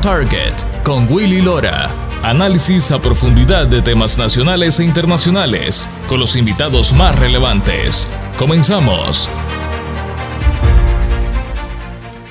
Target con Willy Lora. Análisis a profundidad de temas nacionales e internacionales con los invitados más relevantes. Comenzamos.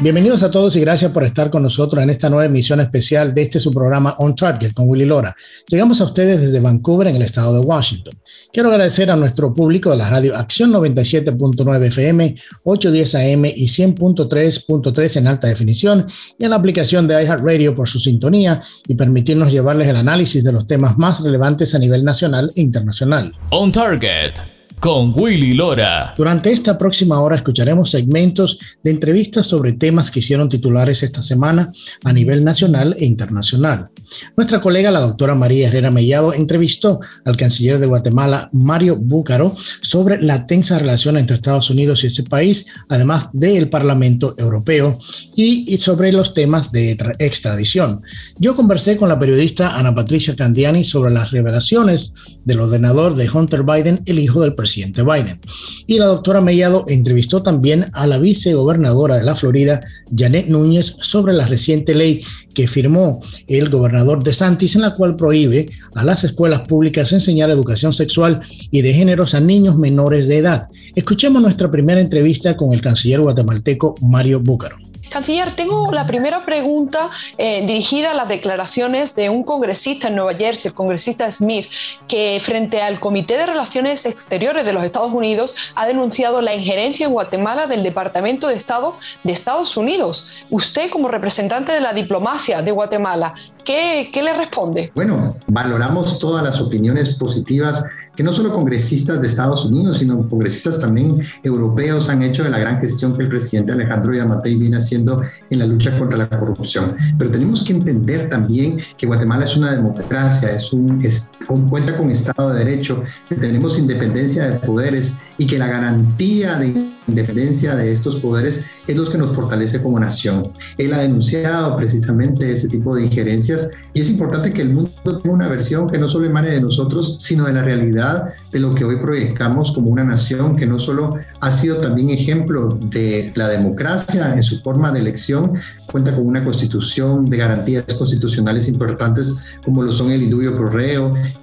Bienvenidos a todos y gracias por estar con nosotros en esta nueva emisión especial de este su programa On Target con Willy Lora. Llegamos a ustedes desde Vancouver, en el estado de Washington. Quiero agradecer a nuestro público de la radio Acción 97.9 FM, 810 AM y 100.3.3 en alta definición y a la aplicación de iHeartRadio por su sintonía y permitirnos llevarles el análisis de los temas más relevantes a nivel nacional e internacional. On Target con Willy Lora. Durante esta próxima hora escucharemos segmentos de entrevistas sobre temas que hicieron titulares esta semana a nivel nacional e internacional. Nuestra colega, la doctora María Herrera Mellado, entrevistó al canciller de Guatemala, Mario Búcaro, sobre la tensa relación entre Estados Unidos y ese país, además del Parlamento Europeo, y, sobre los temas de extradición. Yo conversé con la periodista Ana Patricia Candiani sobre las revelaciones del ordenador de Hunter Biden, el hijo del presidente presidente Biden. Y la doctora Mellado entrevistó también a la vicegobernadora de la Florida, Janet Núñez, sobre la reciente ley que firmó el gobernador de Santis, en la cual prohíbe a las escuelas públicas enseñar educación sexual y de géneros a niños menores de edad. Escuchemos nuestra primera entrevista con el canciller guatemalteco Mario Búcaro. Canciller, tengo la primera pregunta eh, dirigida a las declaraciones de un congresista en Nueva Jersey, el congresista Smith, que frente al Comité de Relaciones Exteriores de los Estados Unidos ha denunciado la injerencia en Guatemala del Departamento de Estado de Estados Unidos. Usted, como representante de la diplomacia de Guatemala, ¿qué, qué le responde? Bueno, valoramos todas las opiniones positivas que no solo congresistas de Estados Unidos, sino congresistas también europeos han hecho de la gran gestión que el presidente Alejandro Yamatei viene haciendo en la lucha contra la corrupción. Pero tenemos que entender también que Guatemala es una democracia, es un, es, cuenta con Estado de Derecho, que tenemos independencia de poderes y que la garantía de independencia de estos poderes es lo que nos fortalece como nación. Él ha denunciado precisamente ese tipo de injerencias y es importante que el mundo tenga una versión que no solo emane de nosotros, sino de la realidad de lo que hoy proyectamos como una nación que no solo ha sido también ejemplo de la democracia en su forma de elección, cuenta con una constitución de garantías constitucionales importantes como lo son el indubio pro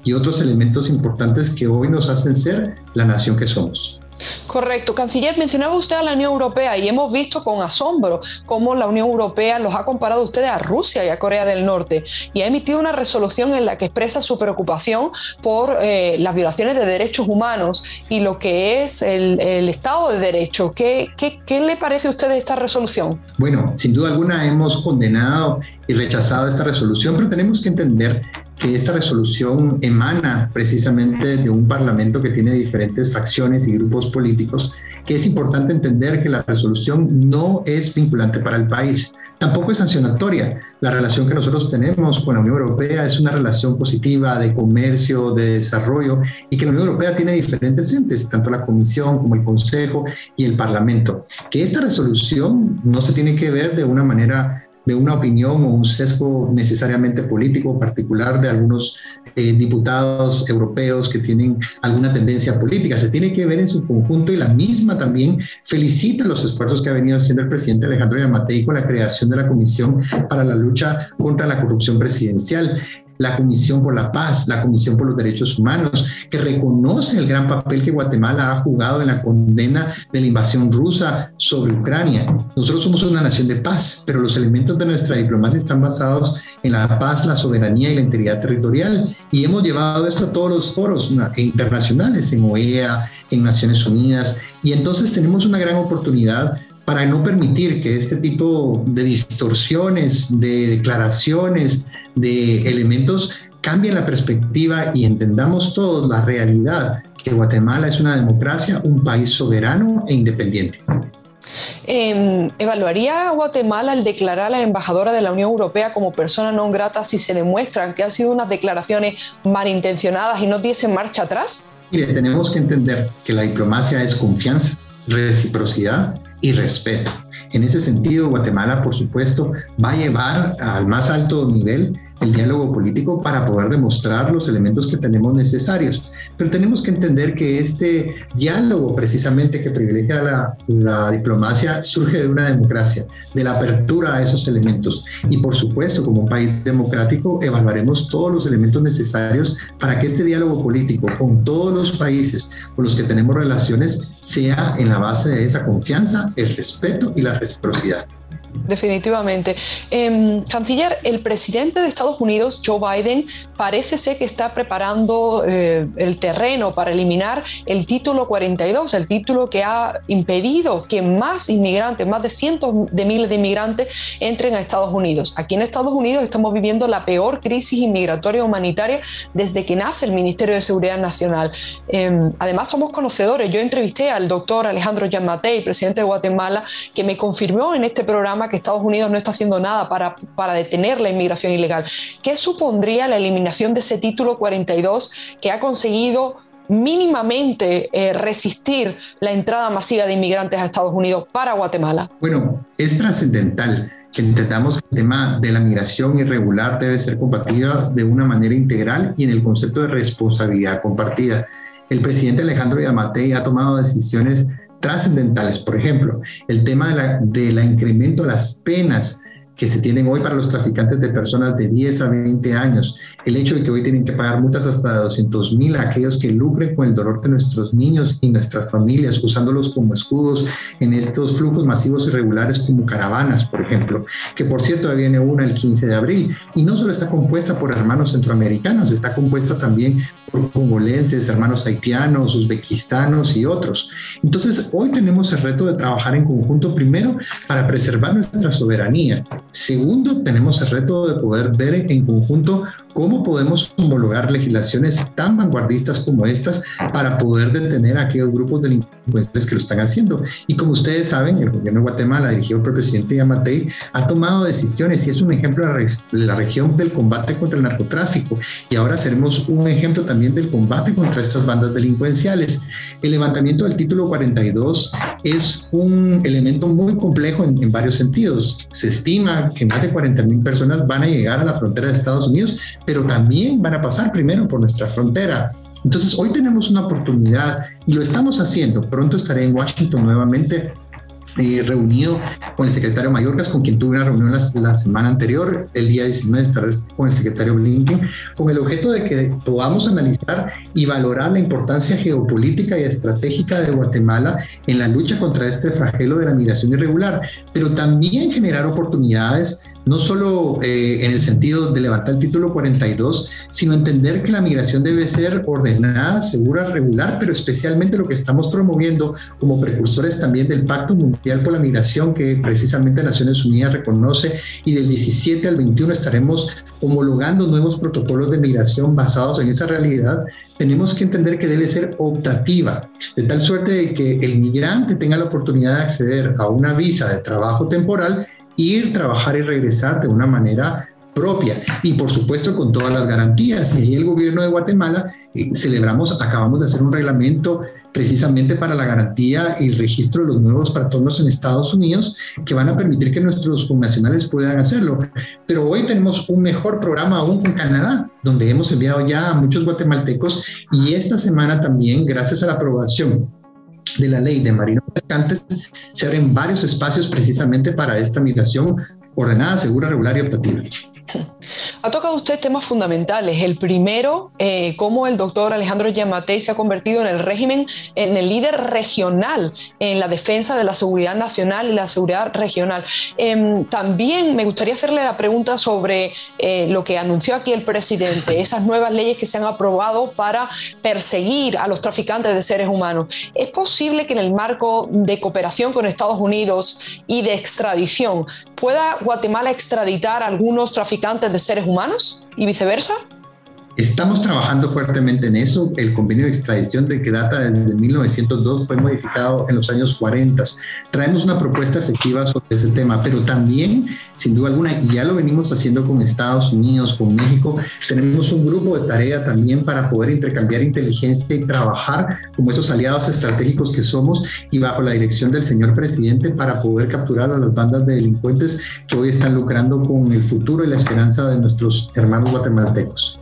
y otros elementos importantes que hoy nos hacen ser la nación que somos. Correcto. Canciller, mencionaba usted a la Unión Europea y hemos visto con asombro cómo la Unión Europea los ha comparado ustedes a Rusia y a Corea del Norte y ha emitido una resolución en la que expresa su preocupación por eh, las violaciones de derechos humanos y lo que es el, Estado de Derecho. ¿Qué, qué, qué le parece a usted esta resolución? Bueno, sin duda alguna hemos condenado y rechazado esta resolución, pero tenemos que entender que esta resolución emana precisamente de un parlamento que tiene diferentes facciones y grupos políticos, que es importante entender que la resolución no es vinculante para el país, tampoco es sancionatoria. La relación que nosotros tenemos con la Unión Europea es una relación positiva de comercio, de desarrollo, y que la Unión Europea tiene diferentes entes, tanto la Comisión como el Consejo y el Parlamento. Que esta resolución no se tiene que ver de una manera de una opinión o un sesgo necesariamente político particular de algunos eh, diputados europeos que tienen alguna tendencia política. Se tiene que ver en su conjunto y la misma también felicita los esfuerzos que ha venido haciendo el presidente Alejandro Yamatei con la creación de la Comisión para la lucha contra la corrupción presidencial la Comisión por la Paz, la Comisión por los Derechos Humanos, que reconoce el gran papel que Guatemala ha jugado en la condena de la invasión rusa sobre Ucrania. Nosotros somos una nación de paz, pero los elementos de nuestra diplomacia están basados en la paz, la soberanía y la integridad territorial. Y hemos llevado esto a todos los foros internacionales, en OEA, en Naciones Unidas. Y entonces tenemos una gran oportunidad para no permitir que este tipo de distorsiones, de declaraciones, de elementos cambien la perspectiva y entendamos todos la realidad que Guatemala es una democracia, un país soberano e independiente. Em, ¿Evaluaría Guatemala el declarar a la embajadora de la Unión Europea como persona no grata si se demuestran que han sido unas declaraciones malintencionadas y no diesen marcha atrás? Mire, tenemos que entender que la diplomacia es confianza, reciprocidad y respeto. En ese sentido, Guatemala, por supuesto, va a llevar al más alto nivel el diálogo político para poder demostrar los elementos que tenemos necesarios. Pero tenemos que entender que este diálogo precisamente que privilegia la, diplomacia surge de una democracia, de la apertura a esos elementos. Y por supuesto, como país democrático, evaluaremos todos los elementos necesarios para que este diálogo político con todos los países con los que tenemos relaciones sea en la base de esa confianza, el respeto y la reciprocidad definitivamente. Em, canciller, el presidente de Estados Unidos, Joe Biden, parece ser que está preparando eh, el terreno para eliminar el título 42, el título que ha impedido que más inmigrantes, más de cientos de miles de inmigrantes, entren a Estados Unidos. Aquí en Estados Unidos estamos viviendo la peor crisis inmigratoria humanitaria desde que nace el Ministerio de Seguridad Nacional. Em, además, somos conocedores. Yo entrevisté al doctor Alejandro Yamatei, presidente de Guatemala, que me confirmó en este programa que Estados Unidos no está haciendo nada para, para detener la inmigración ilegal. ¿Qué supondría la eliminación de ese título 42 que ha conseguido mínimamente eh, resistir la entrada masiva de inmigrantes a Estados Unidos para Guatemala? Bueno, es trascendental que entendamos que el tema de la migración irregular debe ser combatida de una manera integral y en el concepto de responsabilidad compartida. El presidente Alejandro Yamatei ha tomado decisiones trascendentales. Por ejemplo, el tema de la, de la incremento de las penas que se tienen hoy para los traficantes de personas de 10 a 20 años, el hecho de que hoy tienen que pagar multas hasta de 200 mil a aquellos que lucren con el dolor de nuestros niños y nuestras familias, usándolos como escudos en estos flujos masivos irregulares como caravanas, por ejemplo, que por cierto viene una el 15 de abril y no solo está compuesta por hermanos centroamericanos, está compuesta también por congolenses, hermanos haitianos, uzbequistanos y otros. Entonces, hoy tenemos el reto de trabajar en conjunto primero para preservar nuestra soberanía Segundo, tenemos el reto de poder ver en conjunto cómo podemos homologar legislaciones tan vanguardistas como estas para poder detener a aquellos grupos delincuentes que lo están haciendo. Y como ustedes saben, el gobierno de Guatemala, dirigido por el presidente Yamatei, ha tomado decisiones y es un ejemplo de la región del combate contra el narcotráfico. Y ahora seremos un ejemplo también del combate contra estas bandas delincuenciales. El levantamiento del título 42 es un elemento muy complejo en, en varios sentidos. Se estima que más de 40 mil personas van a llegar a la frontera de Estados Unidos, pero también van a pasar primero por nuestra frontera. Entonces, hoy tenemos una oportunidad y lo estamos haciendo. Pronto estaré en Washington nuevamente eh, reunido con el secretario Mayorkas, con quien tuve una reunión la, semana anterior, el día 19 estaré con el secretario Blinken, con el objeto de que podamos analizar y valorar la importancia geopolítica y estratégica de Guatemala en la lucha contra este flagelo de la migración irregular, pero también generar oportunidades no solo eh, en el sentido de levantar el título 42, sino entender que la migración debe ser ordenada, segura, regular, pero especialmente lo que estamos promoviendo como precursores también del Pacto Mundial por la Migración que precisamente Naciones Unidas reconoce y del 17 al 21 estaremos homologando nuevos protocolos de migración basados en esa realidad, tenemos que entender que debe ser optativa, de tal suerte de que el migrante tenga la oportunidad de acceder a una visa de trabajo temporal ir, trabajar y regresar de una manera propia y por supuesto con todas las garantías. Y el gobierno de Guatemala eh, celebramos, acabamos de hacer un reglamento precisamente para la garantía y el registro de los nuevos patronos en Estados Unidos que van a permitir que nuestros connacionales puedan hacerlo. Pero hoy tenemos un mejor programa aún con Canadá, donde hemos enviado ya a muchos guatemaltecos y esta semana también, gracias a la aprobación de la ley de marinos mercantes, se abren varios espacios precisamente para esta migración ordenada, segura, regular y optativa. Ha tocado usted temas fundamentales. El primero, eh, cómo el doctor Alejandro Yamatei se ha convertido en el régimen, en el líder regional en la defensa de la seguridad nacional y la seguridad regional. Em, también me gustaría hacerle la pregunta sobre eh, lo que anunció aquí el presidente, esas nuevas leyes que se han aprobado para perseguir a los traficantes de seres humanos. ¿Es posible que en el marco de cooperación con Estados Unidos y de extradición pueda Guatemala extraditar a algunos traficantes de seres humanos y viceversa? Estamos trabajando fuertemente en eso. El convenio de extradición de que data desde 1902 fue modificado en los años 40. Traemos una propuesta efectiva sobre ese tema, pero también, sin duda alguna, y ya lo venimos haciendo con Estados Unidos, con México, tenemos un grupo de tarea también para poder intercambiar inteligencia y trabajar como esos aliados estratégicos que somos y bajo la dirección del señor presidente para poder capturar a las bandas de delincuentes que hoy están lucrando con el futuro y la esperanza de nuestros hermanos guatemaltecos.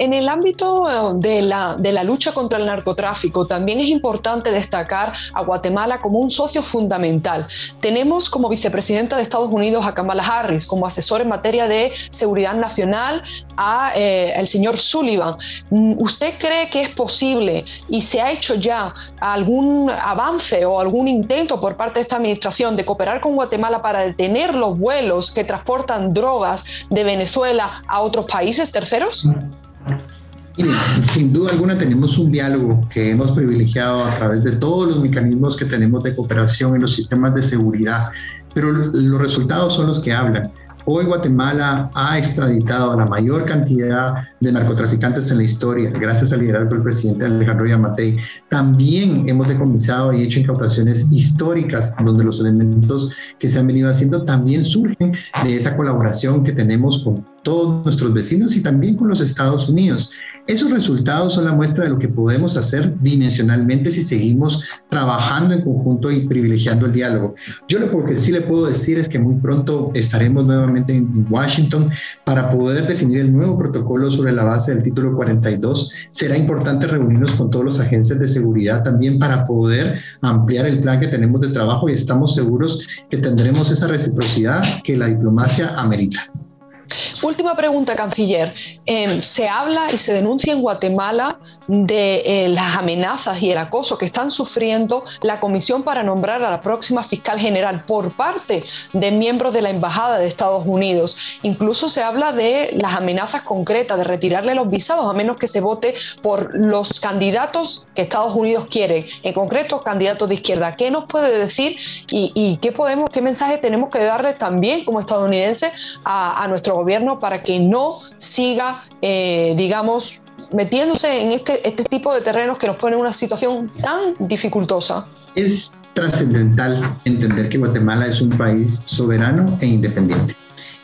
En el ámbito eh, de la, de la, lucha contra el narcotráfico, también es importante destacar a Guatemala como un socio fundamental. Tenemos como vicepresidenta de Estados Unidos a Kamala Harris, como asesor en materia de seguridad nacional a eh, el señor Sullivan. Mm, ¿Usted cree que es posible y se ha hecho ya algún avance o algún intento por parte de esta administración de cooperar con Guatemala para detener los vuelos que transportan drogas de Venezuela a otros países terceros? Sin duda alguna tenemos un diálogo que hemos privilegiado a través de todos los mecanismos que tenemos de cooperación en los sistemas de seguridad, pero los resultados son los que hablan. Hoy Guatemala ha extraditado a la mayor cantidad de narcotraficantes en la historia, gracias al liderazgo del presidente Alejandro Yamatei. También hemos decomisado y hecho incautaciones históricas, donde los elementos que se han venido haciendo también surgen de esa colaboración que tenemos con todos nuestros vecinos y también con los Estados Unidos. Esos resultados son la muestra de lo que podemos hacer dimensionalmente si seguimos trabajando en conjunto y privilegiando el diálogo. Yo lo que sí le puedo decir es que muy pronto estaremos nuevamente en Washington para poder definir el nuevo protocolo sobre la base del título 42. Será importante reunirnos con todos los agentes de seguridad también para poder ampliar el plan que tenemos de trabajo y estamos seguros que tendremos esa reciprocidad que la diplomacia amerita. Última pregunta, canciller. Em, se habla y se denuncia en Guatemala de eh, las amenazas y el acoso que están sufriendo la comisión para nombrar a la próxima fiscal general por parte de miembros de la Embajada de Estados Unidos. Incluso se habla de las amenazas concretas de retirarle los visados a menos que se vote por los candidatos que Estados Unidos quiere, en concreto candidatos de izquierda. ¿Qué nos puede decir y, qué podemos, qué mensaje tenemos que darle también como estadounidenses a, nuestro gobierno para que no siga, eh, digamos, metiéndose en este, este tipo de terrenos que nos ponen en una situación tan dificultosa. Es trascendental entender que Guatemala es un país soberano e independiente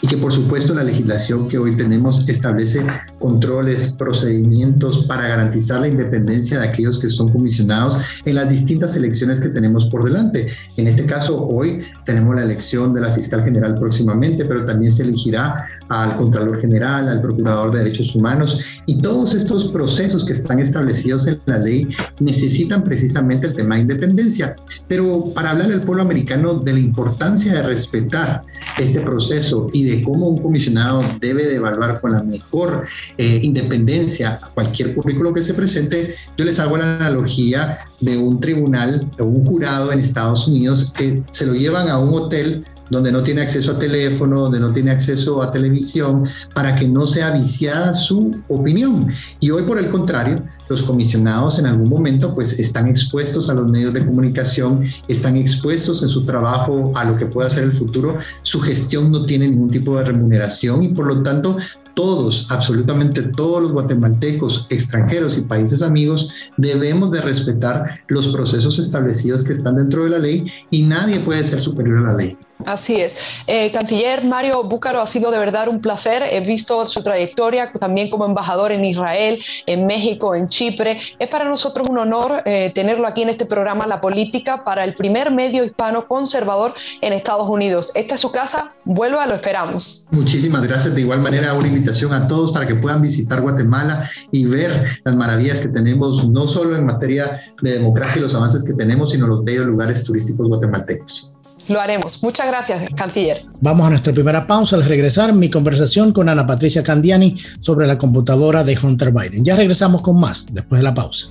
y que por supuesto la legislación que hoy tenemos establece controles, procedimientos para garantizar la independencia de aquellos que son comisionados en las distintas elecciones que tenemos por delante. En este caso, hoy tenemos la elección de la fiscal general próximamente, pero también se elegirá al Contralor General, al Procurador de Derechos Humanos y todos estos procesos que están establecidos en la ley necesitan precisamente el tema de independencia. Pero para hablar al pueblo americano de la importancia de respetar este proceso y de cómo un comisionado debe de evaluar con la mejor eh, independencia cualquier currículo que se presente, yo les hago la analogía de un tribunal o un jurado en Estados Unidos que se lo llevan a un hotel donde no tiene acceso a teléfono, donde no tiene acceso a televisión, para que no sea viciada su opinión. Y hoy, por el contrario, los comisionados en algún momento pues están expuestos a los medios de comunicación, están expuestos en su trabajo a lo que pueda ser el futuro, su gestión no tiene ningún tipo de remuneración y por lo tanto todos, absolutamente todos los guatemaltecos, extranjeros y países amigos, debemos de respetar los procesos establecidos que están dentro de la ley y nadie puede ser superior a la ley. Así es. Eh, canciller Mario Búcaro, ha sido de verdad un placer. He visto su trayectoria también como embajador en Israel, en México, en Chipre. Es para nosotros un honor eh, tenerlo aquí en este programa La Política para el primer medio hispano conservador en Estados Unidos. Esta es su casa, vuelva, lo esperamos. Muchísimas gracias. De igual manera, una invitación a todos para que puedan visitar Guatemala y ver las maravillas que tenemos, no solo en materia de democracia y los avances que tenemos, sino los bellos lugares turísticos guatemaltecos. Lo haremos. Muchas gracias, canciller. Vamos a nuestra primera pausa. Al regresar, mi conversación con Ana Patricia Candiani sobre la computadora de Hunter Biden. Ya regresamos con más después de la pausa.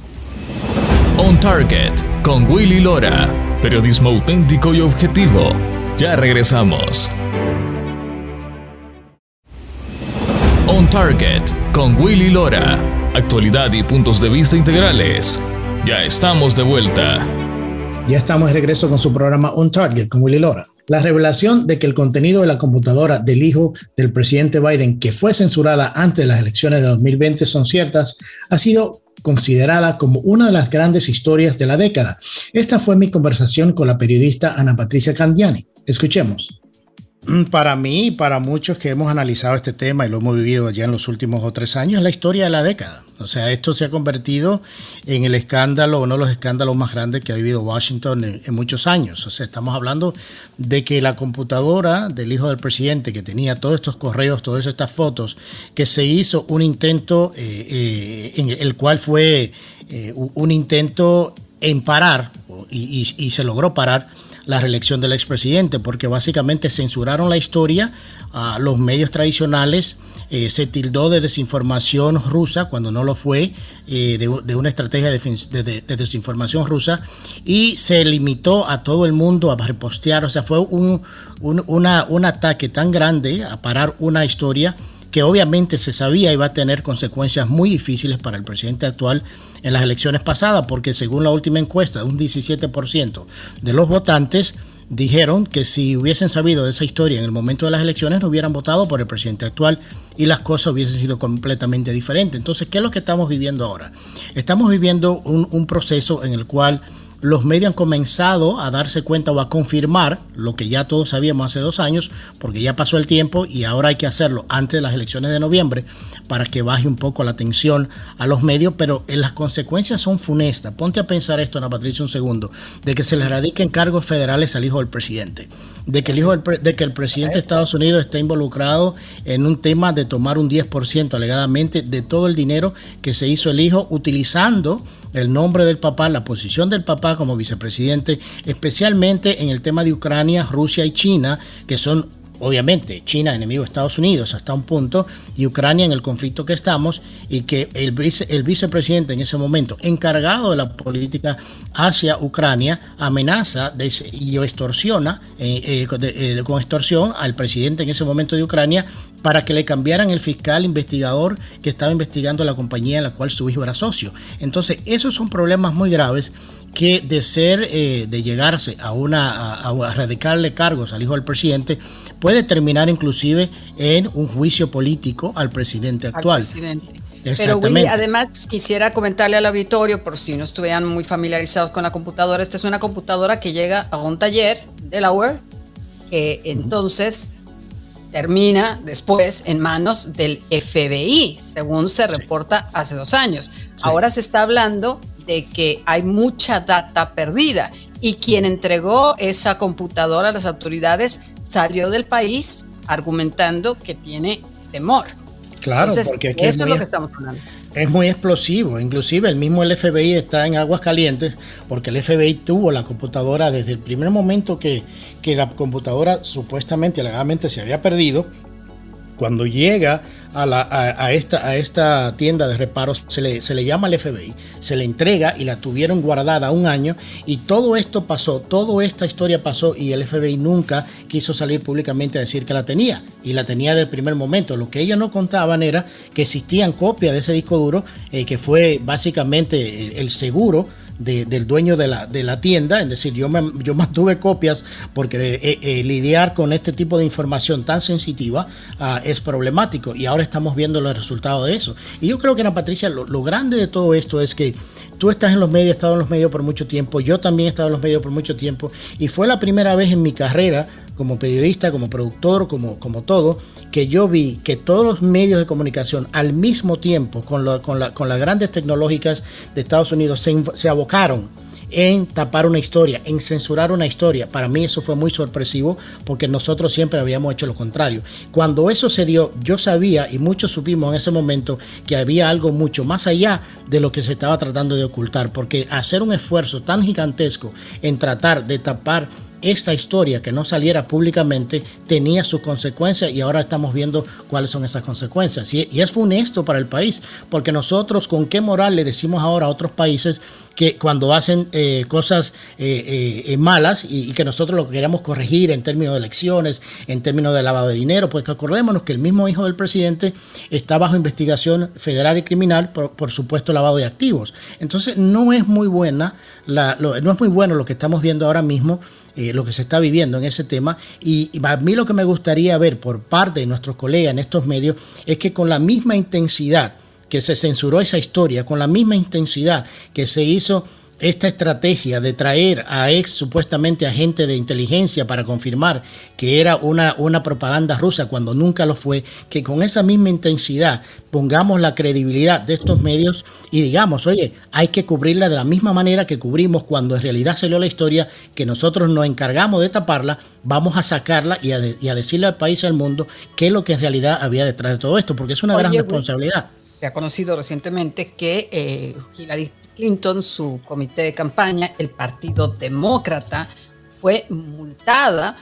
On Target con Willy Lora. Periodismo auténtico y objetivo. Ya regresamos. On Target con Willy Lora. Actualidad y puntos de vista integrales. Ya estamos de vuelta. Ya estamos de regreso con su programa On Target con Willy Lora. La revelación de que el contenido de la computadora del hijo del presidente Biden, que fue censurada antes de las elecciones de 2020, son ciertas, ha sido considerada como una de las grandes historias de la década. Esta fue mi conversación con la periodista Ana Patricia Candiani. Escuchemos. Mm, para mí y para muchos que hemos analizado este tema y lo hemos vivido ya en los últimos o tres años, es la historia de la década. O sea, esto se ha convertido en el escándalo, uno de los escándalos más grandes que ha vivido Washington en, muchos años. O sea, estamos hablando de que la computadora del hijo del presidente, que tenía todos estos correos, todas estas fotos, que se hizo un intento eh, eh, en el cual fue eh, un intento en parar, y se logró parar la reelección del expresidente, porque básicamente censuraron la historia a los medios tradicionales, eh, se tildó de desinformación rusa cuando no lo fue, eh, de, una estrategia de, desinformación rusa, y se limitó a todo el mundo a repostear, o sea, fue un, un ataque tan grande a parar una historia que obviamente se sabía iba a tener consecuencias muy difíciles para el presidente actual en las elecciones pasadas, porque según la última encuesta, un 17% de los votantes dijeron que si hubiesen sabido de esa historia en el momento de las elecciones no hubieran votado por el presidente actual y las cosas hubiesen sido completamente diferentes. Entonces, ¿qué es lo que estamos viviendo ahora? Estamos viviendo un, un proceso en el cual los medios han comenzado a darse cuenta o a confirmar lo que ya todos sabíamos hace dos años, porque ya pasó el tiempo y ahora hay que hacerlo antes de las elecciones de noviembre para que baje un poco la tensión a los medios, pero las consecuencias son funestas. Ponte a pensar esto, Ana Patricia, un segundo, de que se le radiquen cargos federales al hijo del presidente, de que el, hijo de que el presidente de Estados Unidos está involucrado en un tema de tomar un 10% alegadamente de todo el dinero que se hizo el hijo utilizando el nombre del papá, la posición del papá como vicepresidente, especialmente en el tema de Ucrania, Rusia y China, que son obviamente China enemigo de Estados Unidos hasta un punto y Ucrania en el conflicto que estamos y que el, vicepresidente en ese momento encargado de la política hacia Ucrania amenaza y extorsiona eh, eh, eh, con extorsión al presidente en ese momento de Ucrania para que le cambiaran el fiscal investigador que estaba investigando la compañía en la cual su hijo era socio. Entonces, esos son problemas muy graves que de ser, eh, de llegarse a una, a, radicarle cargos al hijo del presidente, puede terminar inclusive en un juicio político al presidente actual. Pero Willy, además quisiera comentarle al auditorio, por si no estuvieran muy familiarizados con la computadora, esta es una computadora que llega a un taller de Delaware, que entonces termina después en manos del FBI, según se reporta hace dos años. Ahora se está hablando de que hay mucha data perdida y quien entregó esa computadora a las autoridades salió del país argumentando que tiene temor. Claro, porque eso es, lo que estamos hablando es muy explosivo. Inclusive el mismo el FBI está en aguas calientes porque el FBI tuvo la computadora desde el primer momento que, que la computadora supuestamente, alegadamente se había perdido. Cuando llega a, la, a, esta, a esta tienda de reparos, se le, llama al FBI, se le entrega y la tuvieron guardada un año y todo esto pasó, toda esta historia pasó y el FBI nunca quiso salir públicamente a decir que la tenía y la tenía del primer momento. Lo que ellos no contaban era que existían copias de ese disco duro eh, que fue básicamente el seguro del dueño de la, de la, tienda, es decir, yo, yo mantuve copias porque eh, eh, lidiar con este tipo de información tan sensitiva ah, es problemático y ahora estamos viendo los resultados de eso. Y yo creo que, Ana Patricia, lo, lo grande de todo esto es que tú estás en los medios, has estado en los medios por mucho tiempo, yo también he estado en los medios por mucho tiempo y fue la primera vez en mi carrera como periodista, como productor, como, como todo, que yo vi que todos los medios de comunicación al mismo tiempo, con, con, las grandes tecnológicas de Estados Unidos, se, se abocaron en tapar una historia, en censurar una historia. Para mí eso fue muy sorpresivo porque nosotros siempre habíamos hecho lo contrario. Cuando eso se dio, yo sabía y muchos supimos en ese momento que había algo mucho más allá de lo que se estaba tratando de ocultar, porque hacer un esfuerzo tan gigantesco en tratar de tapar esta historia que no saliera públicamente tenía sus consecuencias y ahora estamos viendo cuáles son esas consecuencias. Y, es funesto para el país, porque nosotros con qué moral le decimos ahora a otros países que cuando hacen eh, cosas eh, malas y, que nosotros lo queremos corregir en términos de elecciones, en términos de lavado de dinero, porque acordémonos que el mismo hijo del presidente está bajo investigación federal y criminal por, supuesto lavado de activos. Entonces no es muy buena, no es muy bueno lo que estamos viendo ahora mismo eh, lo que se está viviendo en ese tema. Y, a mí lo que me gustaría ver por parte de nuestros colegas en estos medios es que con la misma intensidad que se censuró esa historia, con la misma intensidad que se hizo esta estrategia de traer a ex supuestamente agente de inteligencia para confirmar que era una, una propaganda rusa cuando nunca lo fue, que con esa misma intensidad pongamos la credibilidad de estos medios y digamos, oye, hay que cubrirla de la misma manera que cubrimos cuando en realidad salió la historia, que nosotros nos encargamos de taparla, vamos a sacarla y a, decirle al país y al mundo qué es lo que en realidad había detrás de todo esto, porque es una gran responsabilidad. Se ha conocido recientemente que eh, Hillary Clinton, su comité de campaña, el Partido Demócrata, fue multada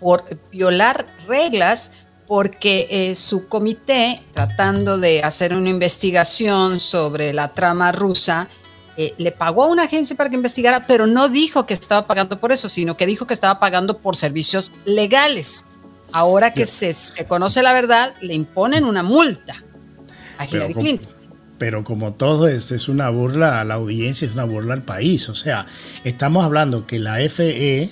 por violar reglas porque eh, su comité, tratando de hacer una investigación sobre la trama rusa, eh, le pagó a una agencia para que investigara, pero no dijo que estaba pagando por eso, sino que dijo que estaba pagando por servicios legales. Ahora que se, conoce la verdad, le imponen una multa a Hillary Clinton pero como todo es, es una burla a la audiencia, es una burla al país. O sea, estamos hablando que la FEC,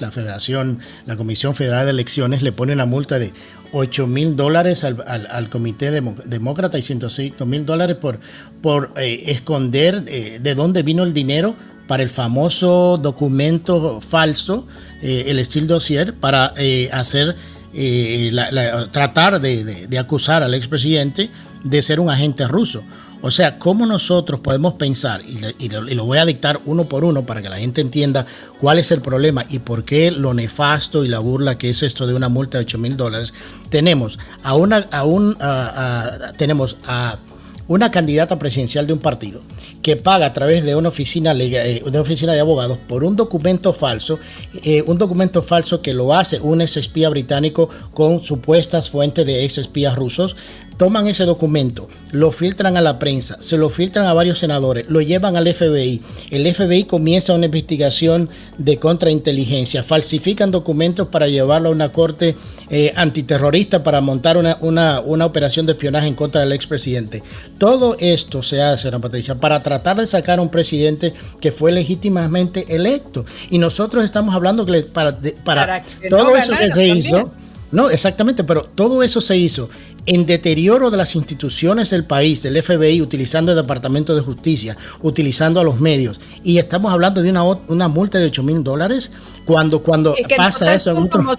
la Federación, la Comisión Federal de Elecciones, le pone una multa de 8 mil dólares al, Comité Demócrata y 105 mil dólares por, por eh, esconder eh, de dónde vino el dinero para el famoso documento falso, eh, el Steel Dossier, para hacer tratar de, acusar al expresidente de ser un agente ruso. O sea, ¿cómo nosotros podemos pensar, y, lo, voy a dictar uno por uno para que la gente entienda cuál es el problema y por qué lo nefasto y la burla que es esto de una multa de 8 mil dólares? Tenemos a una, a tenemos a una candidata presidencial de un partido que paga a través de una oficina, eh, de, oficina de abogados por un documento falso, eh, un documento falso que lo hace un ex espía británico con supuestas fuentes de ex espías rusos, toman ese documento, lo filtran a la prensa, se lo filtran a varios senadores, lo llevan al FBI. El FBI comienza una investigación de contrainteligencia, falsifican documentos para llevarlo a una corte eh, antiterrorista para montar una, una, operación de espionaje en contra del expresidente. Todo esto se hace, Ana Patricia, para tratar de sacar a un presidente que fue legítimamente electo. Y nosotros estamos hablando que para, para, todo eso que se hizo. No, exactamente, pero todo eso se hizo en deterioro de las instituciones del país, del FBI, utilizando el Departamento de Justicia, utilizando a los medios. Y estamos hablando de una, una multa de 8 mil dólares cuando, cuando pasa eso. Son como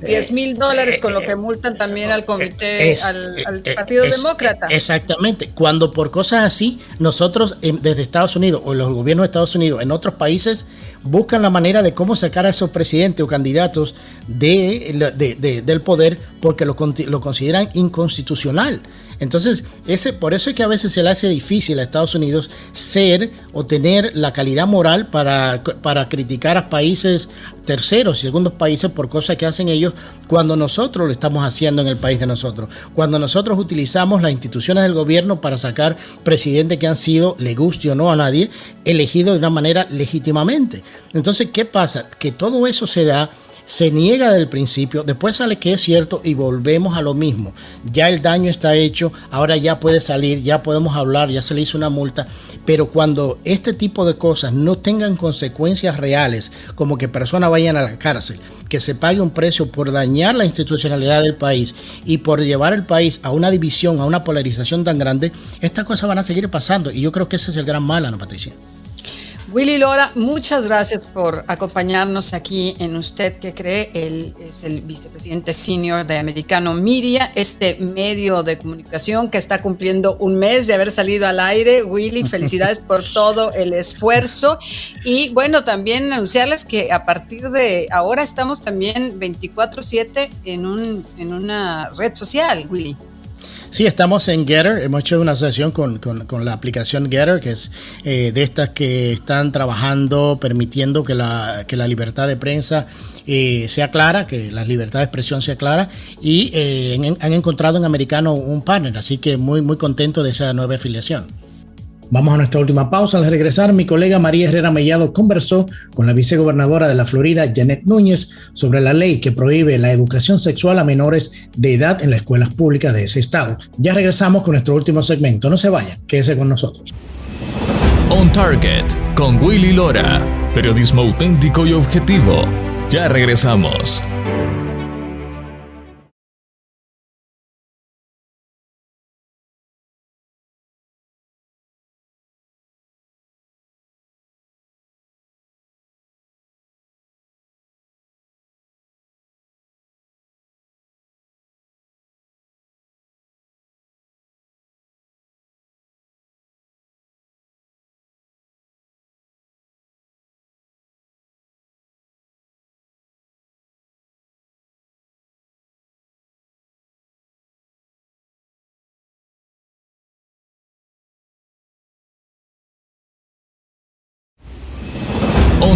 110 mil dólares con lo que multan también al comité, al, Partido Demócrata. Exactamente. Cuando por cosas así, nosotros desde Estados Unidos o los gobiernos de Estados Unidos en otros países buscan la manera de cómo sacar a esos presidentes o candidatos de, del poder porque lo, lo consideran inconstitucional. Entonces, ese, por eso es que a veces se le hace difícil a Estados Unidos ser o tener la calidad moral para, para criticar a países terceros y segundos países por cosas que hacen ellos cuando nosotros lo estamos haciendo en el país de nosotros. Cuando nosotros utilizamos las instituciones del gobierno para sacar presidentes que han sido, le guste o no a nadie, elegidos de una manera legítimamente. Entonces, ¿qué pasa? Que todo eso se da se niega del principio, después sale que es cierto y volvemos a lo mismo. Ya el daño está hecho, ahora ya puede salir, ya podemos hablar, ya se le hizo una multa, pero cuando este tipo de cosas no tengan consecuencias reales, como que personas vayan a la cárcel, que se pague un precio por dañar la institucionalidad del país y por llevar el país a una división, a una polarización tan grande, estas cosas van a seguir pasando y yo creo que ese es el gran mal, Ana Patricia. Willy Lora, muchas gracias por acompañarnos aquí en Usted que cree. Él es el vicepresidente senior de Americano Media, este medio de comunicación que está cumpliendo un mes de haber salido al aire. Willy, felicidades por todo el esfuerzo. Y bueno, también anunciarles que a partir de ahora estamos también 24/7 en, un, en una red social, Willy. Sí, estamos en Getter. Hemos hecho una asociación con, la aplicación Getter, que es eh, de estas que están trabajando, permitiendo que la, la libertad de prensa eh, sea clara, que la libertad de expresión sea clara. Y eh, han encontrado en Americano un partner, así que muy, muy contento de esa nueva afiliación. Vamos a nuestra última pausa. Al regresar, mi colega María Herrera Mellado conversó con la vicegobernadora de la Florida, Janet Núñez, sobre la ley que prohíbe la educación sexual a menores de edad en las escuelas públicas de ese estado. Ya regresamos con nuestro último segmento. No se vayan, quédese con nosotros. On Target con Willy Lora. Periodismo auténtico y objetivo. Ya regresamos.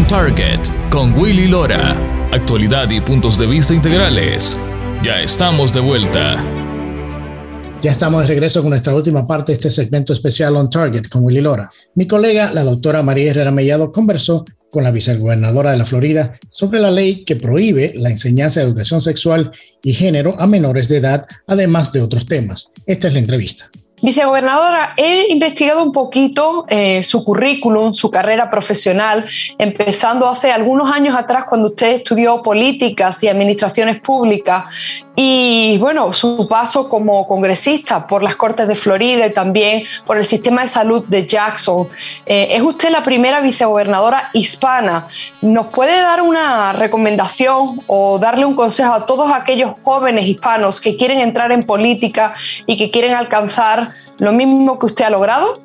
Target con Willy Lora. Actualidad y puntos de vista integrales. Ya estamos de vuelta. Ya estamos de regreso con nuestra última parte de este segmento especial On Target con Willy Lora. Mi colega, la doctora María Herrera Mellado, conversó con la vicegobernadora de la Florida sobre la ley que prohíbe la enseñanza de educación sexual y género a menores de edad, además de otros temas. Esta es la entrevista. Vicegobernadora, he investigado un poquito eh, su currículum, su carrera profesional, empezando hace algunos años atrás cuando usted estudió políticas y administraciones públicas y bueno, su paso como congresista por las Cortes de Florida y también por el sistema de salud de Jackson. Eh, es usted la primera vicegobernadora hispana. ¿Nos puede dar una recomendación o darle un consejo a todos aquellos jóvenes hispanos que quieren entrar en política y que quieren alcanzar lo mismo que usted ha logrado?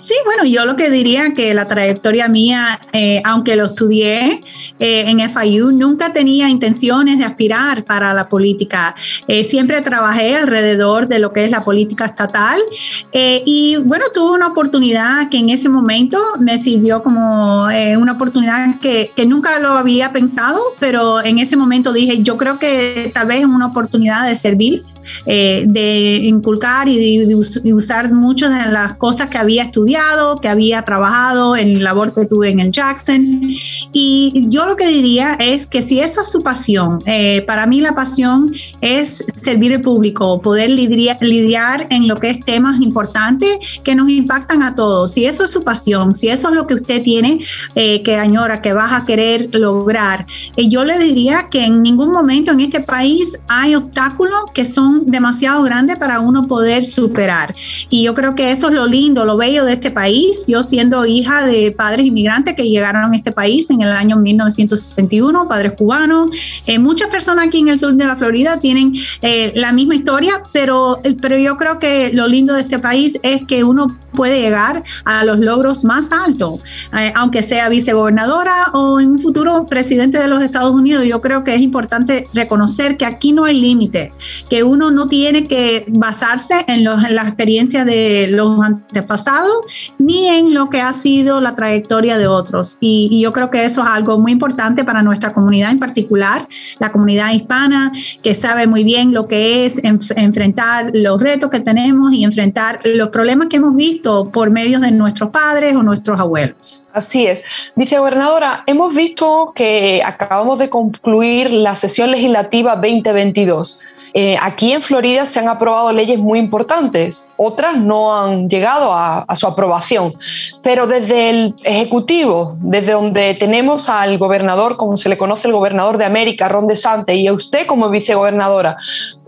Sí, bueno, yo lo que diría que la trayectoria mía, eh, aunque lo estudié eh, en FIU, nunca tenía intenciones de aspirar para la política. Eh, siempre trabajé alrededor de lo que es la política estatal y bueno, tuve una oportunidad que en ese momento me sirvió como una oportunidad que, que, nunca lo había pensado, pero en ese momento dije, yo creo que tal vez es una oportunidad de servir eh, de inculcar y de, usar muchas de las cosas que había estudiado, que había trabajado en la labor que tuve en el Jackson. Y yo lo que diría es que si esa es su pasión, eh, para mí la pasión es servir al público, poder lidiar, lidiar en lo que es temas importantes que nos impactan a todos. Si eso es su pasión, si eso es lo que usted tiene eh, que añora, que vas a querer lograr, yo le diría que en ningún momento en este país hay obstáculos que son demasiado grandes para uno poder superar. Y yo creo que eso es lo lindo, lo bello de este país. Yo siendo hija de padres inmigrantes que llegaron a este país en el año 1961, padres cubanos, eh, muchas personas aquí en el sur de la Florida tienen eh, la misma historia, pero, pero yo creo que lo lindo de este país es que uno puede llegar a los logros más altos, eh, aunque sea vicegobernadora o en un futuro presidente de los Estados Unidos. Yo creo que es importante reconocer que aquí no hay límite, que uno no tiene que basarse en, los, en las experiencias de los antepasados ni en lo que ha sido la trayectoria de otros. Y, yo creo que eso es algo muy importante para nuestra comunidad en particular, la comunidad hispana, que sabe muy bien lo que es enfrentar los retos que tenemos y enfrentar los problemas que hemos visto por medios de nuestros padres o nuestros abuelos. Así es. Vicegobernadora, hemos visto que acabamos de concluir la sesión legislativa 2022 eh, aquí en Florida se han aprobado leyes muy importantes, otras no han llegado a, su aprobación, pero desde el Ejecutivo, desde donde tenemos al gobernador, como se le conoce el gobernador de América, Ron DeSantis, y a usted como vicegobernadora,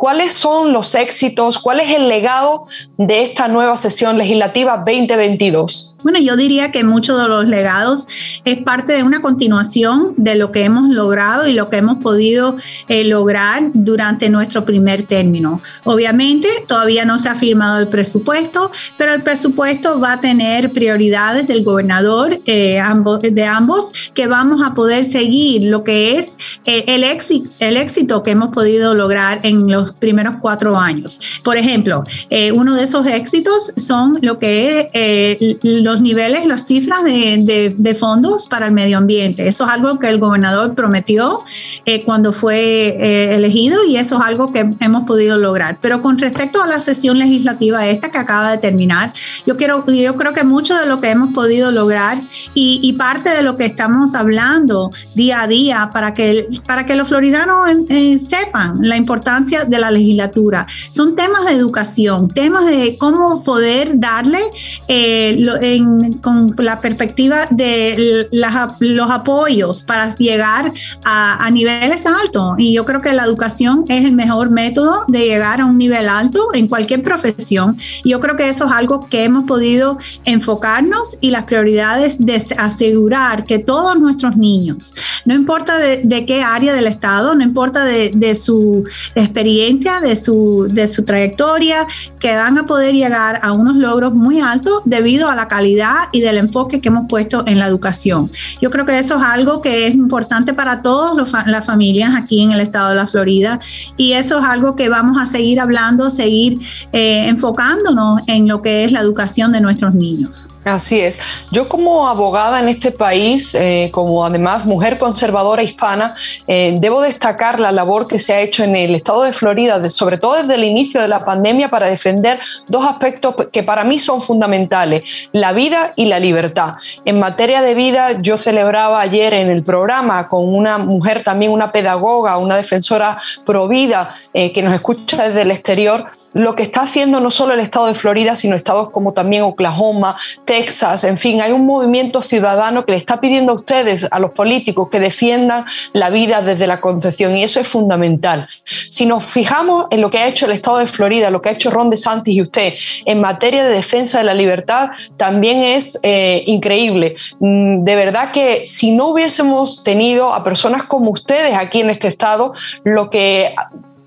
¿cuáles son los éxitos, cuál es el legado de esta nueva sesión legislativa 2022? Bueno, yo diría que muchos de los legados es parte de una continuación de lo que hemos logrado y lo que hemos podido eh, lograr durante nuestro primer término. Obviamente, todavía no se ha firmado el presupuesto, pero el presupuesto va a tener prioridades del gobernador eh, de ambos que vamos a poder seguir lo que es eh, el, éxito, el éxito que hemos podido lograr en los primeros cuatro años. Por ejemplo, eh, uno de esos éxitos son lo que es eh, los niveles, las cifras de, de, fondos para el medio ambiente. Eso es algo que el gobernador prometió eh, cuando fue elegido y eso es algo que hemos podido lograr. Pero con respecto a la sesión legislativa esta que acaba de terminar, yo, quiero, yo creo que mucho de lo que hemos podido lograr y, y parte de lo que estamos hablando día a día para que, para que los floridanos sepan la importancia de la legislatura. Son temas de educación, temas de cómo poder darle eh, con la perspectiva de los apoyos para llegar a, niveles altos. Y yo creo que la educación es el mejor método de llegar a un nivel alto en cualquier profesión. Yo creo que eso es algo que hemos podido enfocarnos y las prioridades de asegurar que todos nuestros niños, no importa de, qué área del Estado, no importa de, de su experiencia, de su, de su trayectoria, que van a poder llegar a unos logros muy altos debido a la calidad y del enfoque que hemos puesto en la educación. Yo creo que eso es algo que es importante para todas las familias aquí en el estado de la Florida y eso es algo que vamos a seguir hablando, seguir eh, enfocándonos en lo que es la educación de nuestros niños. Así es. Yo como abogada en este país, eh, como además mujer conservadora hispana, eh, debo destacar la labor que se ha hecho en el estado de Florida, sobre todo desde el inicio de la pandemia, para defender dos aspectos que para mí son fundamentales, la vida y la libertad. En materia de vida, yo celebraba ayer en el programa con una mujer también, una pedagoga, una defensora pro vida eh, que nos escucha desde el exterior, lo que está haciendo no solo el estado de Florida, sino estados como también Oklahoma, Texas, en fin, hay un movimiento ciudadano que le está pidiendo a ustedes, a los políticos, que defiendan la vida desde la concepción y eso es fundamental. Si nos fijamos en lo que ha hecho el Estado de Florida, lo que ha hecho Ron DeSantis y usted en materia de defensa de la libertad, también es eh, increíble. Mm, de verdad que si no hubiésemos tenido a personas como ustedes aquí en este Estado, lo que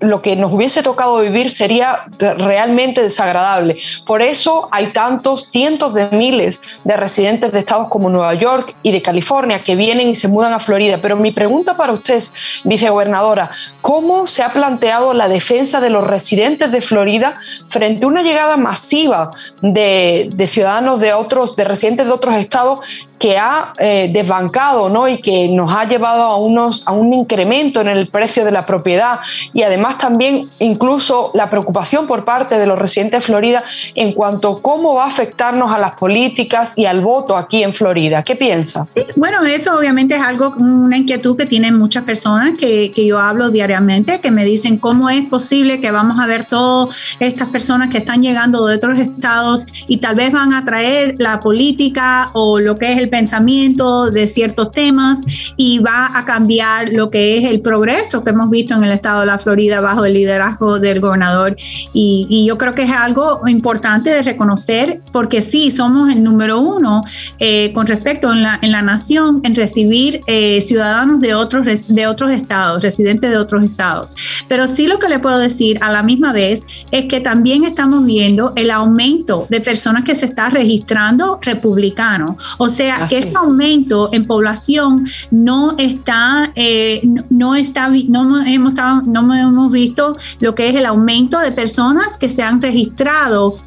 lo que nos hubiese tocado vivir sería realmente desagradable. Por eso hay tantos cientos de miles de residentes de estados como Nueva York y de California que vienen y se mudan a Florida. Pero mi pregunta para usted, vicegobernadora, ¿cómo se ha planteado la defensa de los residentes de Florida frente a una llegada masiva de, de ciudadanos de otros, de residentes de otros estados que ha eh, desbancado ¿no? y que nos ha llevado a, unos, a un incremento en el precio de la propiedad y además también incluso la preocupación por parte de los residentes de Florida en cuanto a cómo va a afectarnos a las políticas y al voto aquí en Florida. ¿Qué piensa? bueno, eso obviamente es algo, una inquietud que tienen muchas personas que, que yo hablo diariamente, que me dicen cómo es posible que vamos a ver todas estas personas que están llegando de otros estados y tal vez van a traer la política o lo que es el pensamiento de ciertos temas y va a cambiar lo que es el progreso que hemos visto en el estado de la Florida bajo el liderazgo del gobernador. Y, yo creo que es algo importante de reconocer porque sí, somos el número uno eh, con respecto en la, en la nación en recibir eh, ciudadanos de otros, de otros estados, residentes de otros estados. Pero sí lo que le puedo decir a la misma vez es que también estamos viendo el aumento de personas que se está registrando republicanos. O sea, que ese aumento en población no está, eh, no, está, no hemos, no hemos visto lo que es el aumento de personas que se han registrado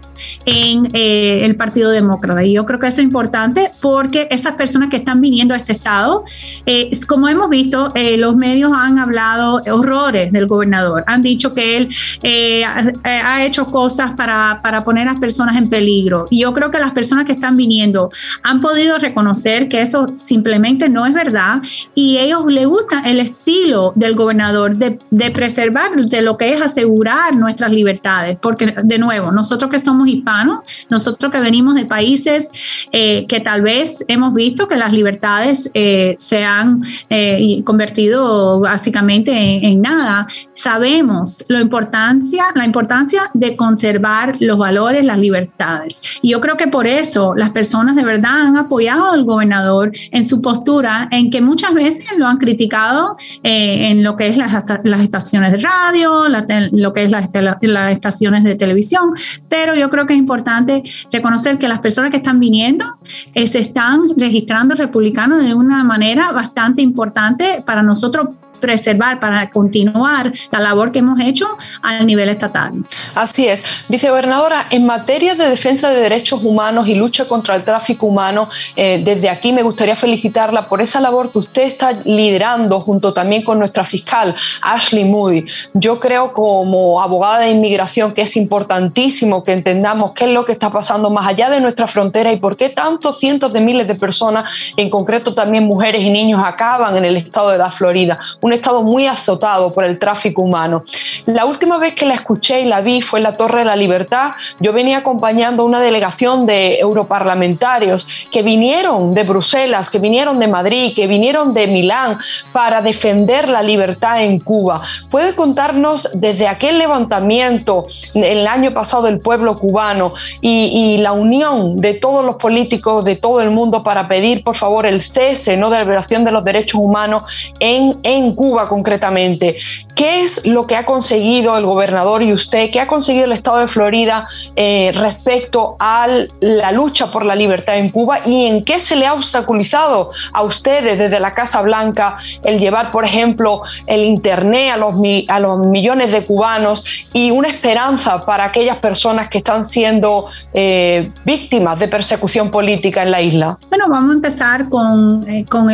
en eh, el Partido Demócrata. Y yo creo que eso es importante porque esas personas que están viniendo a este estado, eh, como hemos visto, eh, los medios han hablado horrores del gobernador, han dicho que él ha, hecho cosas para, para poner a las personas en peligro. Y yo creo que las personas que están viniendo han podido reconocer que eso simplemente no es verdad y ellos les gusta el estilo del gobernador de, de preservar, de lo que es asegurar nuestras libertades, porque de nuevo, nosotros que somos hispanos, nosotros que venimos de países eh, que tal vez hemos visto que las libertades eh, se han eh, convertido básicamente en, nada, sabemos la importancia, la importancia de conservar los valores, las libertades. Y yo creo que por eso las personas de verdad han apoyado al gobernador en su postura, en que muchas veces lo han criticado en lo que es las, las estaciones de radio, lo que es las, las estaciones de televisión, pero yo creo creo que es importante reconocer que las personas que están viniendo eh, se están registrando republicanos de una manera bastante importante para nosotros preservar, para continuar la labor que hemos hecho a nivel estatal. Así es. Vicegobernadora, en materia de defensa de derechos humanos y lucha contra el tráfico humano, eh, desde aquí me gustaría felicitarla por esa labor que usted está liderando junto también con nuestra fiscal, Ashley Moody. Yo creo como abogada de inmigración que es importantísimo que entendamos qué es lo que está pasando más allá de nuestra frontera y por qué tantos cientos de miles de personas, en concreto también mujeres y niños, acaban en el estado de la Florida, un estado muy azotado por el tráfico humano. La última vez que la escuché y la vi fue en la Torre de la Libertad. Yo venía acompañando una delegación de europarlamentarios que vinieron de Bruselas, que vinieron de Madrid, que vinieron de Milán para defender la libertad en Cuba. ¿Puede contarnos desde aquel levantamiento el año pasado del pueblo cubano y, la unión de todos los políticos de todo el mundo para pedir, por favor, el cese ¿no? de la liberación de los derechos humanos en, en Cuba concretamente? ¿Qué es lo que ha conseguido el gobernador y usted, qué ha conseguido el Estado de Florida eh, respecto a la lucha por la libertad en Cuba y en qué se le ha obstaculizado a ustedes desde la Casa Blanca el llevar, por ejemplo, el Internet a los, a los millones de cubanos y una esperanza para aquellas personas que están siendo eh, víctimas de persecución política en la isla? Bueno, vamos a empezar con, eh, con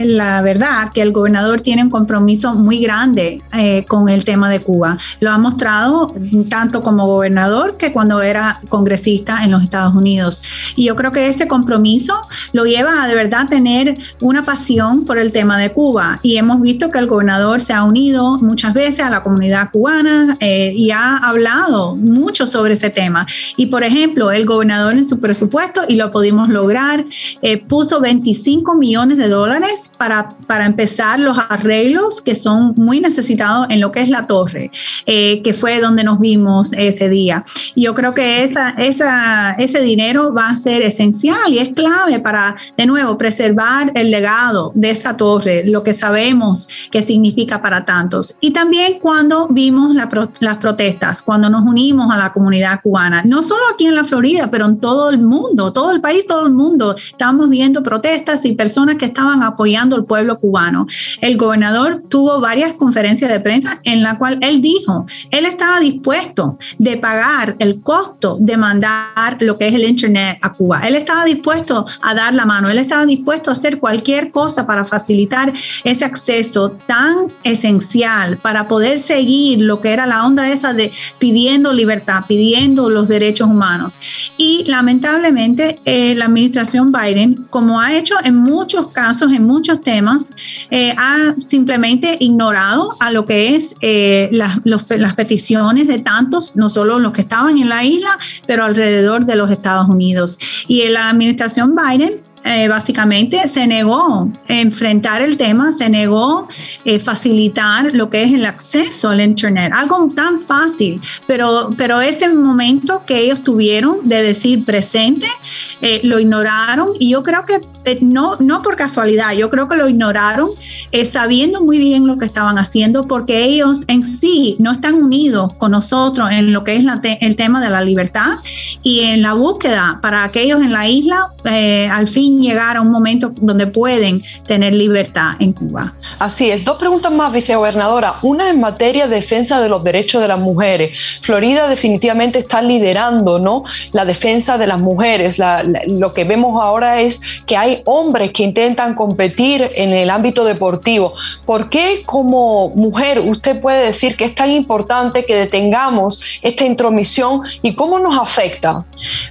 la verdad que el gobernador tiene un compromiso muy grande eh, con el tema de Cuba. Lo ha mostrado tanto como gobernador que cuando era congresista en los Estados Unidos. Y yo creo que ese compromiso lo lleva a de verdad tener una pasión por el tema de Cuba. Y hemos visto que el gobernador se ha unido muchas veces a la comunidad cubana eh, y ha hablado mucho sobre ese tema. Y por ejemplo, el gobernador en su presupuesto, y lo pudimos lograr, eh, puso 25 millones de dólares para, para empezar los arreglos que son muy necesitados en lo que es la torre, eh, que fue donde nos vimos ese día. Yo creo que esa, esa, ese dinero va a ser esencial y es clave para, de nuevo, preservar el legado de esa torre, lo que sabemos que significa para tantos. Y también cuando vimos las protestas, cuando nos unimos a la comunidad cubana, no solo aquí en la Florida, pero en todo el mundo, todo el país, todo el mundo, estamos viendo protestas y personas que estaban apoyando al pueblo cubano. El gobernador tuvo varias conferencias de prensa en la cual él dijo, él estaba dispuesto de pagar el costo de mandar lo que es el Internet a Cuba. Él estaba dispuesto a dar la mano, él estaba dispuesto a hacer cualquier cosa para facilitar ese acceso tan esencial para poder seguir lo que era la onda esa de pidiendo libertad, pidiendo los derechos humanos. Y lamentablemente eh, la administración Biden, como ha hecho en muchos casos, en muchos temas, eh, ha simplemente ignorado a lo que es eh, las, las peticiones de tantos, no solo los que estaban en la isla, pero alrededor de los Estados Unidos. Y la administración Biden eh, básicamente se negó enfrentar el tema, se negó eh, facilitar lo que es el acceso al Internet, algo tan fácil, pero, pero ese momento que ellos tuvieron de decir presente, lo ignoraron y yo creo que eh, no, no por casualidad, yo creo que lo ignoraron eh, sabiendo muy bien lo que estaban haciendo porque ellos en sí no están unidos con nosotros en lo que es el tema de la libertad y en la búsqueda para aquellos en la isla eh, al fin llegar a un momento donde pueden tener libertad en Cuba. Así es, dos preguntas más, vicegobernadora. Una en materia de defensa de los derechos de las mujeres. Florida definitivamente está liderando ¿no? la defensa de las mujeres. lo que vemos ahora es que hay hombres que intentan competir en el ámbito deportivo. ¿Por qué como mujer usted puede decir que es tan importante que detengamos esta intromisión y cómo nos afecta?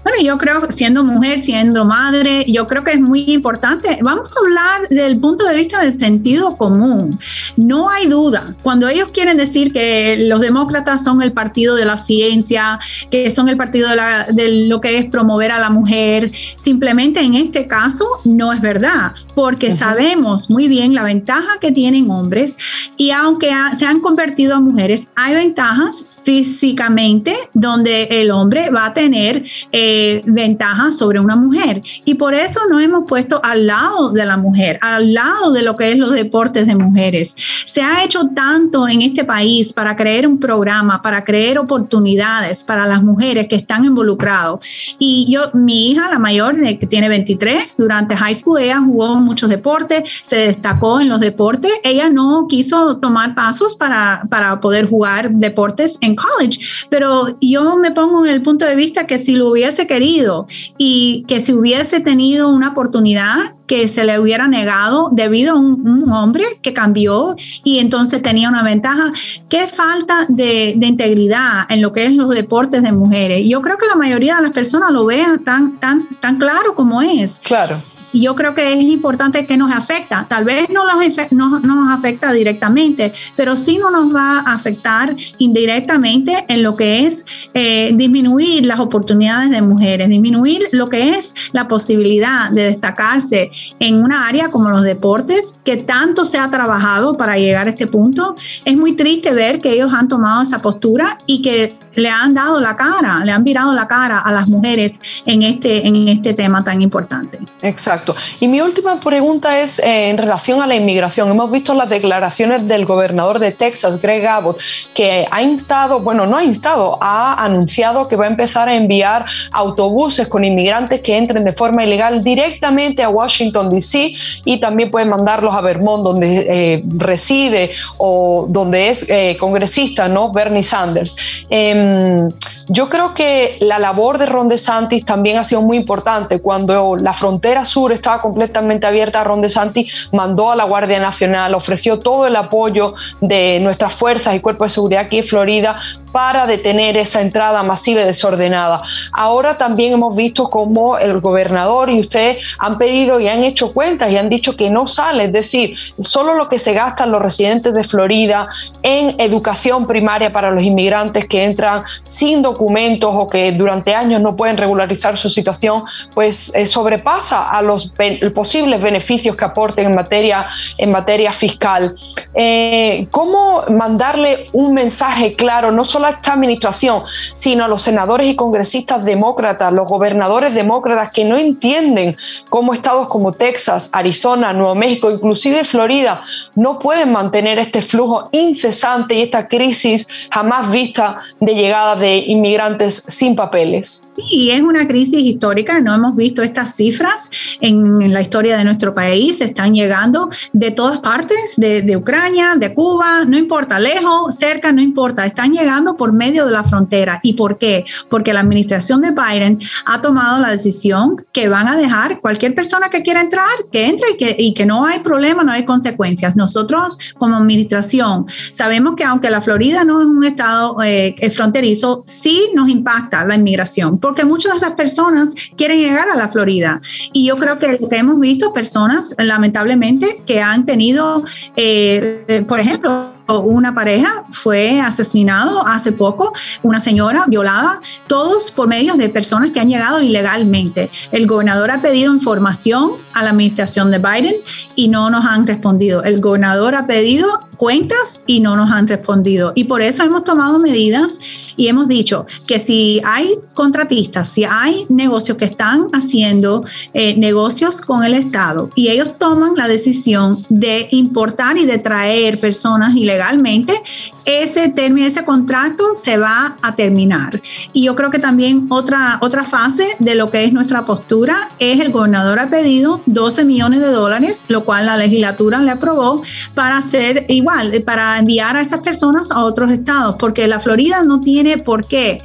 Bueno, yo creo que siendo mujer, siendo madre, yo creo que es muy importante. Vamos a hablar del punto de vista del sentido común. No hay duda. Cuando ellos quieren decir que los demócratas son el partido de la ciencia, que son el partido de, lo que es promover a la mujer, simplemente en este caso no es verdad, porque sabemos muy bien la ventaja que tienen hombres y aunque se han convertido a mujeres, hay ventajas físicamente donde el hombre va a tener eh, ventajas sobre una mujer. Y por eso nos hemos puesto al lado de la mujer, al lado de lo que es los deportes de mujeres. Se ha hecho tanto en este país para crear un programa, para crear oportunidades para las mujeres que están involucradas. Y yo, mi hija, la mayor, que tiene 23, durante high school ella jugó muchos deportes, se destacó en los deportes. Ella no quiso tomar pasos para, para poder jugar deportes en college, pero yo me pongo en el punto de vista que si lo hubiese querido y que si hubiese tenido una oportunidad, que se le hubiera negado debido a un, hombre que cambió y entonces tenía una ventaja. ¿Qué falta de, integridad en lo que es los deportes de mujeres? Yo creo que la mayoría de las personas lo vean tan, tan, tan claro como es. Claro. Y yo creo que es importante que nos afecta. Tal vez no, no, nos afecta directamente, pero sí no nos va a afectar indirectamente en lo que es eh, disminuir las oportunidades de mujeres, disminuir lo que es la posibilidad de destacarse en una área como los deportes, que tanto se ha trabajado para llegar a este punto. Es muy triste ver que ellos han tomado esa postura y que le han dado la cara, le han virado la cara a las mujeres en este, en este tema tan importante. Exacto. Y mi última pregunta es eh, en relación a la inmigración. Hemos visto las declaraciones del gobernador de Texas, Greg Abbott, que ha instado, bueno, no ha instado, ha anunciado que va a empezar a enviar autobuses con inmigrantes que entren de forma ilegal directamente a Washington, D.C. y también pueden mandarlos a Vermont, donde eh, reside o donde es eh, congresista, ¿no? Bernie Sanders. Em, yo creo que la labor de Ron DeSantis también ha sido muy importante. Cuando la frontera sur estaba completamente abierta, Ron DeSantis mandó a la Guardia Nacional, ofreció todo el apoyo de nuestras fuerzas y cuerpos de seguridad aquí en Florida para detener esa entrada masiva y desordenada. Ahora también hemos visto cómo el gobernador y usted han pedido y han hecho cuentas y han dicho que no sale, es decir, solo lo que se gastan los residentes de Florida en educación primaria para los inmigrantes que entran sin documentos o que durante años no pueden regularizar su situación, pues eh, sobrepasa a los posibles beneficios que aporten en materia, en materia fiscal. Eh, ¿Cómo mandarle un mensaje claro, no solo a esta administración, sino a los senadores y congresistas demócratas, los gobernadores demócratas que no entienden cómo estados como Texas, Arizona, Nuevo México, inclusive Florida, no pueden mantener este flujo incesante y esta crisis jamás vista de llegada de inmigrantes sin papeles. Sí, es una crisis histórica, no hemos visto estas cifras en, la historia de nuestro país, están llegando de todas partes, de, de Ucrania, de Cuba, no importa, lejos, cerca, no importa, están llegando por medio de la frontera. ¿Y por qué? Porque la administración de Biden ha tomado la decisión que van a dejar cualquier persona que quiera entrar, que entre y que, y que no hay problema, no hay consecuencias. Nosotros como administración sabemos que aunque la Florida no es un estado eh, fronterizo, sí nos impacta la inmigración, porque muchas de esas personas quieren llegar a la Florida. Y yo creo que lo que hemos visto, personas lamentablemente que han tenido, eh, eh, por ejemplo, una pareja fue asesinado hace poco, una señora violada, todos por medio de personas que han llegado ilegalmente. El gobernador ha pedido información a la administración de Biden y no nos han respondido. El gobernador ha pedido cuentas y no nos han respondido. Y por eso hemos tomado medidas y hemos dicho que si hay contratistas, si hay negocios que están haciendo eh, negocios con el Estado y ellos toman la decisión de importar y de traer personas ilegalmente, ese término, ese contrato se va a terminar. Y yo creo que también otra, otra fase de lo que es nuestra postura es el gobernador ha pedido 12 millones de dólares, lo cual la legislatura le aprobó para hacer igual, para enviar a esas personas a otros estados, porque la Florida no tiene por qué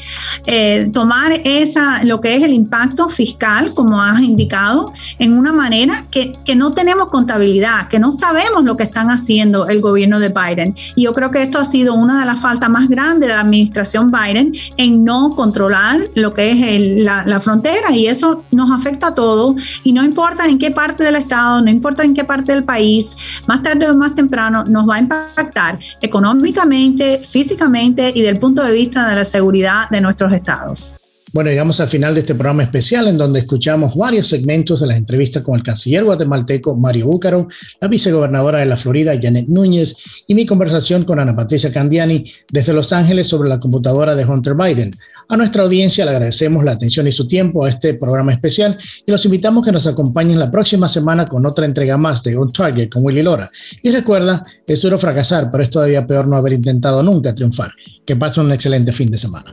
eh, tomar esa, lo que es el impacto fiscal, como has indicado, en una manera que, que no tenemos contabilidad, que no sabemos lo que están haciendo el gobierno de Biden. Y yo creo que esto ha sido una de las faltas más grandes de la administración Biden en no controlar lo que es la, frontera y eso nos afecta a todos y no importa en qué parte del estado, no importa en qué parte del país, más tarde o más temprano nos va a impactar económicamente, físicamente y del punto de vista de la seguridad de nuestros estados. Bueno, llegamos al final de este programa especial en donde escuchamos varios segmentos de las entrevistas con el canciller guatemalteco Mario Búcaro, la vicegobernadora de la Florida Janet Núñez y mi conversación con Ana Patricia Candiani desde Los Ángeles sobre la computadora de Hunter Biden. A nuestra audiencia le agradecemos la atención y su tiempo a este programa especial y los invitamos a que nos acompañen la próxima semana con otra entrega más de On Target con Willy Lora. Y recuerda, es duro fracasar, pero es todavía peor no haber intentado nunca triunfar. Que pasen un excelente fin de semana.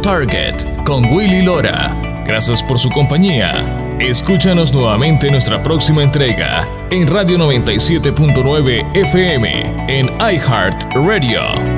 Target con Willy Lora. Gracias por su compañía Escúchanos nuevamente en nuestra próxima entrega en Radio 97.9 FM en iHeart Radio.